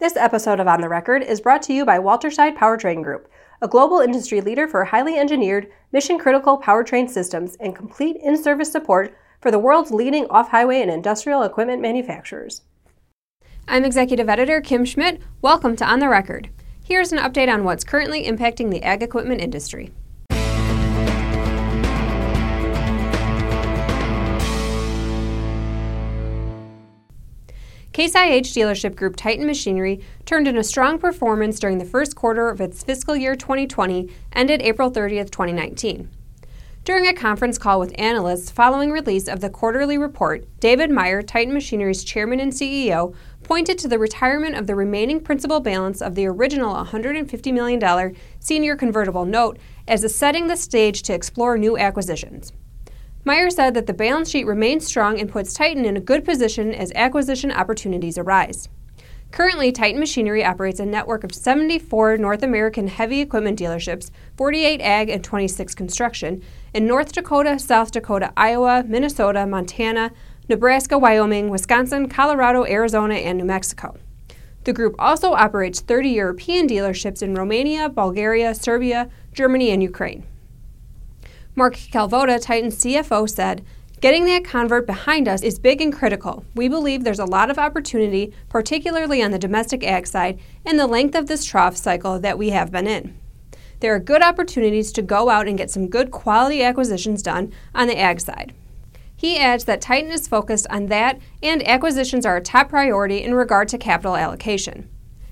This episode of On the Record is brought to you by Walterscheid Powertrain Group, a global industry leader for highly engineered, mission critical powertrain systems and complete in service support for the world's leading off highway and industrial equipment manufacturers. I'm Executive Editor Kim Schmidt. Welcome to On the Record. Here's an update on what's currently impacting the ag equipment industry. Case IH dealership group Titan Machinery turned in a strong performance during the first quarter of its fiscal year 2020, ended April 30th, 2019. During a conference call with analysts following release of the quarterly report, David Meyer, Titan Machinery's chairman and CEO, pointed to the retirement of the remaining principal balance of the original $150 million senior convertible note as a setting the stage to explore new acquisitions. Meyer said that the balance sheet remains strong and puts Titan in a good position as acquisition opportunities arise. Currently, Titan Machinery operates a network of 74 North American heavy equipment dealerships, 48 ag, and 26 construction in North Dakota, South Dakota, Iowa, Minnesota, Montana, Nebraska, Wyoming, Wisconsin, Colorado, Arizona, and New Mexico. The group also operates 30 European dealerships in Romania, Bulgaria, Serbia, Germany, and Ukraine. Mark Kalvoda, Titan's CFO, said, Getting that convert behind us is big and critical. We believe there's a lot of opportunity, particularly on the domestic ag side, in the length of this trough cycle that we have been in. There are good opportunities to go out and get some good quality acquisitions done on the ag side. He adds that Titan is focused on that and acquisitions are a top priority in regard to capital allocation.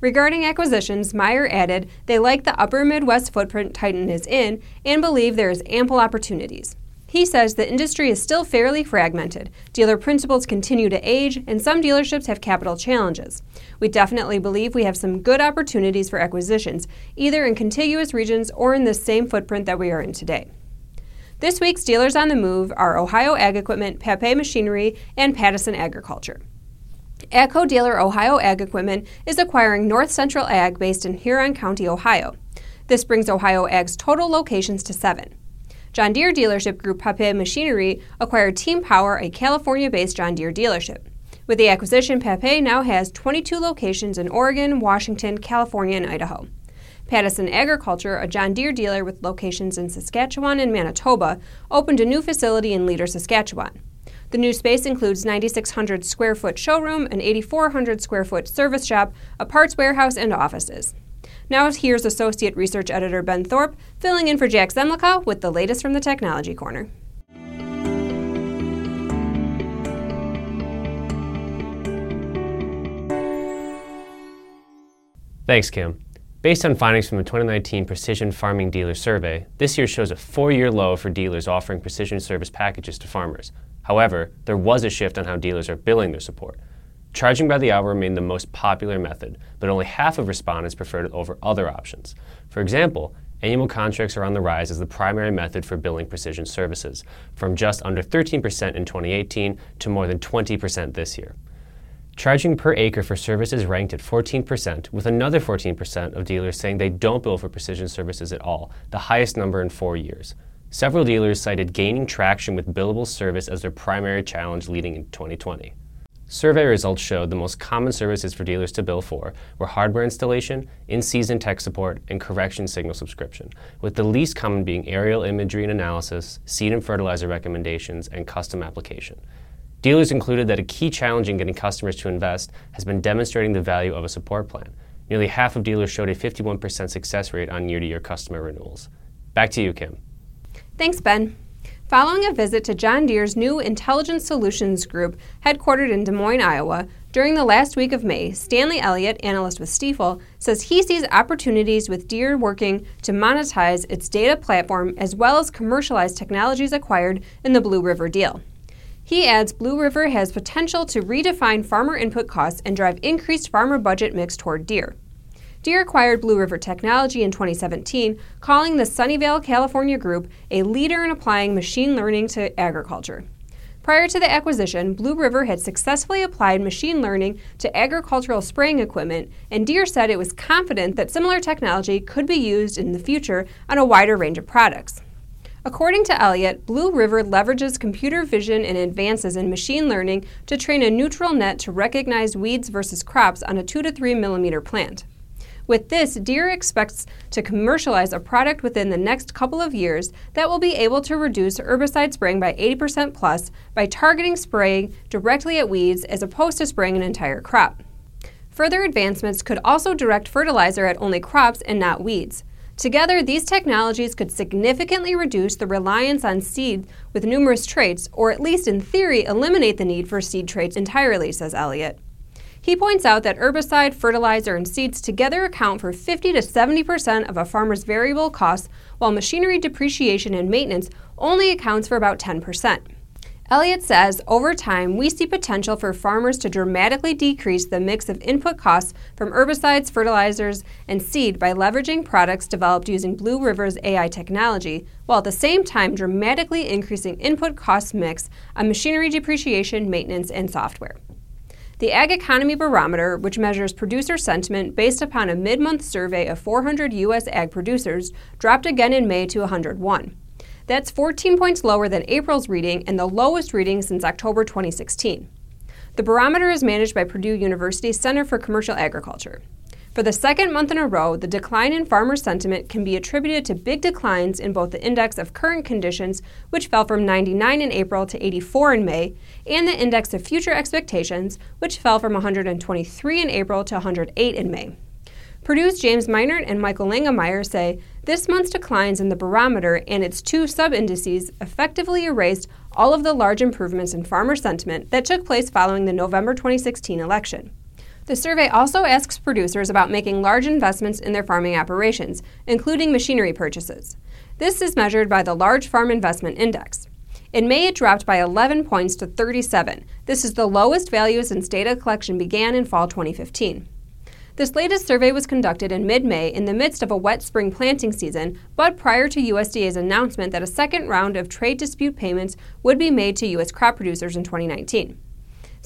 Regarding acquisitions, Meyer added they like the upper Midwest footprint Titan is in and believe there is ample opportunities. He says the industry is still fairly fragmented. Dealer principals continue to age, and some dealerships have capital challenges. We definitely believe we have some good opportunities for acquisitions, either in contiguous regions or in the same footprint that we are in today. This week's dealers on the move are Ohio Ag Equipment, Papé Machinery, and Pattison Agriculture. AGCO dealer Ohio Ag Equipment is acquiring North Central Ag based in Huron County, Ohio. This brings Ohio Ag's total locations to seven. John Deere dealership group Papé Machinery acquired Team Power, a California based John Deere dealership. With the acquisition, Papé now has 22 locations in Oregon, Washington, California, and Idaho. Pattison Agriculture, a John Deere dealer with locations in Saskatchewan and Manitoba, opened a new facility in Leader, Saskatchewan. The new space includes 9,600 square foot showroom, an 8,400 square foot service shop, a parts warehouse, and offices. Now here's Associate Research Editor Ben Thorpe filling in for Jack Zemlicka with the latest from the Technology Corner. Thanks, Kim. Based on findings from the 2019 Precision Farming Dealer Survey, this year shows a four year low for dealers offering precision service packages to farmers, However, there was a shift on how dealers are billing their support. Charging by the hour remained the most popular method, but only half of respondents preferred it over other options. For example, annual contracts are on the rise as the primary method for billing precision services, from just under 13% in 2018 to more than 20% this year. Charging per acre for services ranked at 14%, with another 14% of dealers saying they don't bill for precision services at all, the highest number in four years. Several dealers cited gaining traction with billable service as their primary challenge leading into 2020. Survey results showed the most common services for dealers to bill for were hardware installation, in season tech support, and correction signal subscription, with the least common being aerial imagery and analysis, seed and fertilizer recommendations, and custom application. Dealers included that a key challenge in getting customers to invest has been demonstrating the value of a support plan. Nearly half of dealers showed a 51% success rate on year to year customer renewals. Back to you, Kim. Thanks, Ben. Following a visit to John Deere's new Intelligent Solutions Group, headquartered in Des Moines, Iowa, during the last week of May, Stanley Elliott, analyst with Stifel, says he sees opportunities with Deere working to monetize its data platform as well as commercialize technologies acquired in the Blue River deal. He adds Blue River has potential to redefine farmer input costs and drive increased farmer budget mix toward Deere. Deere acquired Blue River Technology in 2017, calling the Sunnyvale, California group a leader in applying machine learning to agriculture. Prior to the acquisition, Blue River had successfully applied machine learning to agricultural spraying equipment, and Deere said it was confident that similar technology could be used in the future on a wider range of products. According to Elliott, Blue River leverages computer vision and advances in machine learning to train a neural net to recognize weeds versus crops on a 2 to 3 millimeter plant. With this, Deere expects to commercialize a product within the next couple of years that will be able to reduce herbicide spraying by 80% plus by targeting spraying directly at weeds as opposed to spraying an entire crop. Further advancements could also direct fertilizer at only crops and not weeds. Together, these technologies could significantly reduce the reliance on seed with numerous traits, or at least in theory, eliminate the need for seed traits entirely, says Elliott. He points out that herbicide, fertilizer, and seeds together account for 50 to 70 percent of a farmer's variable costs, while machinery depreciation and maintenance only accounts for about 10 percent. Elliott says over time, we see potential for farmers to dramatically decrease the mix of input costs from herbicides, fertilizers, and seed by leveraging products developed using Blue River's AI technology, while at the same time dramatically increasing input cost mix on machinery depreciation, maintenance, and software. The Ag Economy Barometer, which measures producer sentiment based upon a mid month survey of 400 U.S. ag producers, dropped again in May to 101. That's 14 points lower than April's reading and the lowest reading since October 2016. The barometer is managed by Purdue University's Center for Commercial Agriculture. For the second month in a row, the decline in farmer sentiment can be attributed to big declines in both the index of current conditions, which fell from 99 in April to 84 in May, and the index of future expectations, which fell from 123 in April to 108 in May. Purdue's James Mintert and Michael Langemeier say this month's declines in the barometer and its two subindices effectively erased all of the large improvements in farmer sentiment that took place following the November 2016 election. The survey also asks producers about making large investments in their farming operations, including machinery purchases. This is measured by the Large Farm Investment Index. In May, it dropped by 11 points to 37. This is the lowest value since data collection began in fall 2015. This latest survey was conducted in mid May in the midst of a wet spring planting season, but prior to USDA's announcement that a second round of trade dispute payments would be made to U.S. crop producers in 2019.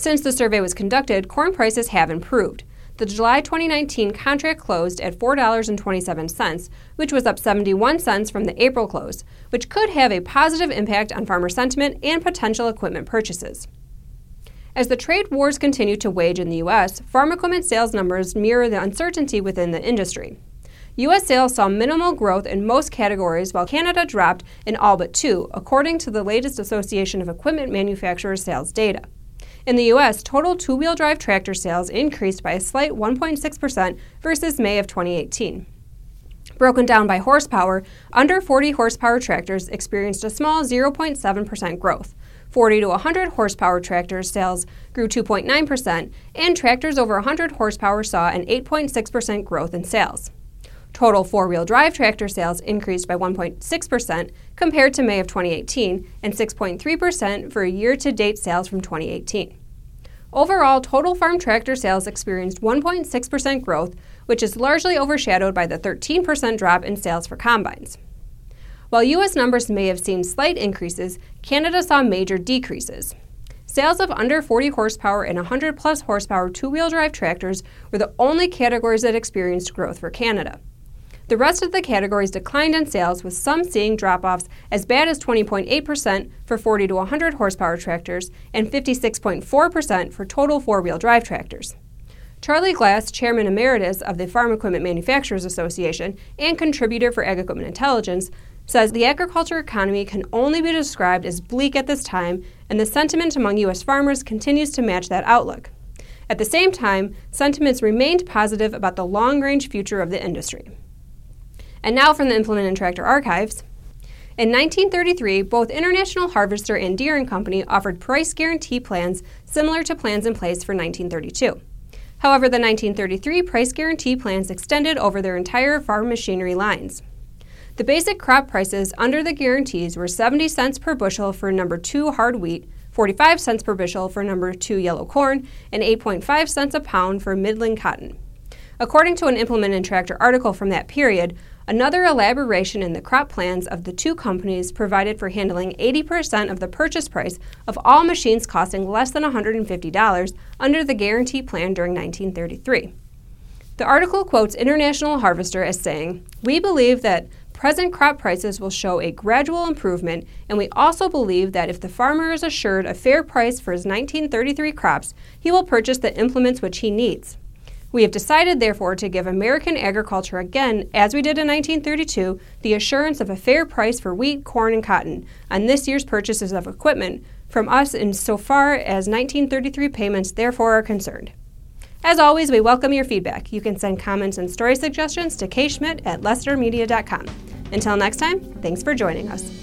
Since the survey was conducted, corn prices have improved. The July 2019 contract closed at $4.27, which was up 71 cents from the April close, which could have a positive impact on farmer sentiment and potential equipment purchases. As the trade wars continue to wage in the U.S., farm equipment sales numbers mirror the uncertainty within the industry. U.S. sales saw minimal growth in most categories, while Canada dropped in all but two, according to the latest Association of Equipment Manufacturers sales data. In the U.S., total two wheel drive tractor sales increased by a slight 1.6% versus May of 2018. Broken down by horsepower, under 40 horsepower tractors experienced a small 0.7% growth. 40 to 100 horsepower tractors sales grew 2.9%, and tractors over 100 horsepower saw an 8.6% growth in sales. Total four wheel drive tractor sales increased by 1.6% compared to May of 2018 and 6.3% for year to date sales from 2018. Overall, total farm tractor sales experienced 1.6% growth, which is largely overshadowed by the 13% drop in sales for combines. While U.S. numbers may have seen slight increases, Canada saw major decreases. Sales of under 40 horsepower and 100 plus horsepower two wheel drive tractors were the only categories that experienced growth for Canada. The rest of the categories declined in sales, with some seeing drop offs as bad as 20.8% for 40 to 100 horsepower tractors and 56.4% for total four wheel drive tractors. Charlie Glass, Chairman Emeritus of the Farm Equipment Manufacturers Association and contributor for Ag Equipment Intelligence, says the agriculture economy can only be described as bleak at this time, and the sentiment among U.S. farmers continues to match that outlook. At the same time, sentiments remained positive about the long range future of the industry. And now from the Implement and Tractor archives. In 1933, both International Harvester and Deere & Company offered price guarantee plans similar to plans in place for 1932. However, the 1933 price guarantee plans extended over their entire farm machinery lines. The basic crop prices under the guarantees were 70 cents per bushel for number 2 hard wheat, 45 cents per bushel for number 2 yellow corn, and 8.5 cents a pound for middling cotton. According to an Implement and Tractor article from that period, Another elaboration in the crop plans of the two companies provided for handling 80% of the purchase price of all machines costing less than $150 under the guarantee plan during 1933. The article quotes International Harvester as saying, We believe that present crop prices will show a gradual improvement, and we also believe that if the farmer is assured a fair price for his 1933 crops, he will purchase the implements which he needs. We have decided, therefore, to give American agriculture again, as we did in 1932, the assurance of a fair price for wheat, corn, and cotton on this year's purchases of equipment from us in so far as 1933 payments, therefore, are concerned. As always, we welcome your feedback. You can send comments and story suggestions to kschmidt at lessitermedia.com. Until next time, thanks for joining us.